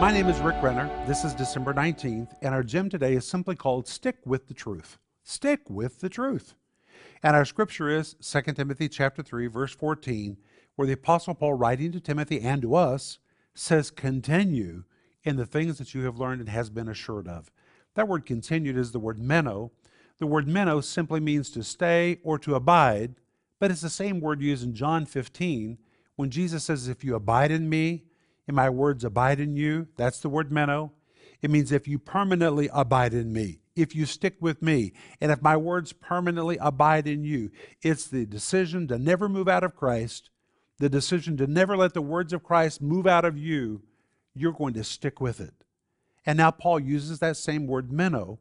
My name is Rick Renner. This is December 19th, and our gym today is simply called Stick with the Truth. Stick with the truth. And our scripture is 2 Timothy chapter 3 verse 14, where the apostle Paul writing to Timothy and to us says continue in the things that you have learned and has been assured of. That word continued is the word meno. The word meno simply means to stay or to abide, but it's the same word used in John 15 when Jesus says if you abide in me and my words abide in you. That's the word meno. It means if you permanently abide in me, if you stick with me, and if my words permanently abide in you. It's the decision to never move out of Christ, the decision to never let the words of Christ move out of you. You're going to stick with it. And now Paul uses that same word meno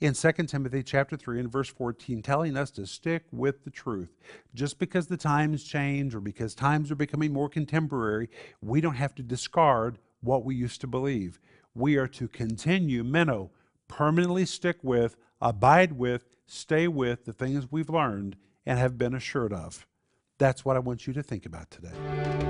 in 2 Timothy chapter 3 and verse 14 telling us to stick with the truth. Just because the times change or because times are becoming more contemporary, we don't have to discard what we used to believe. We are to continue, meno, permanently stick with, abide with, stay with the things we've learned and have been assured of. That's what I want you to think about today.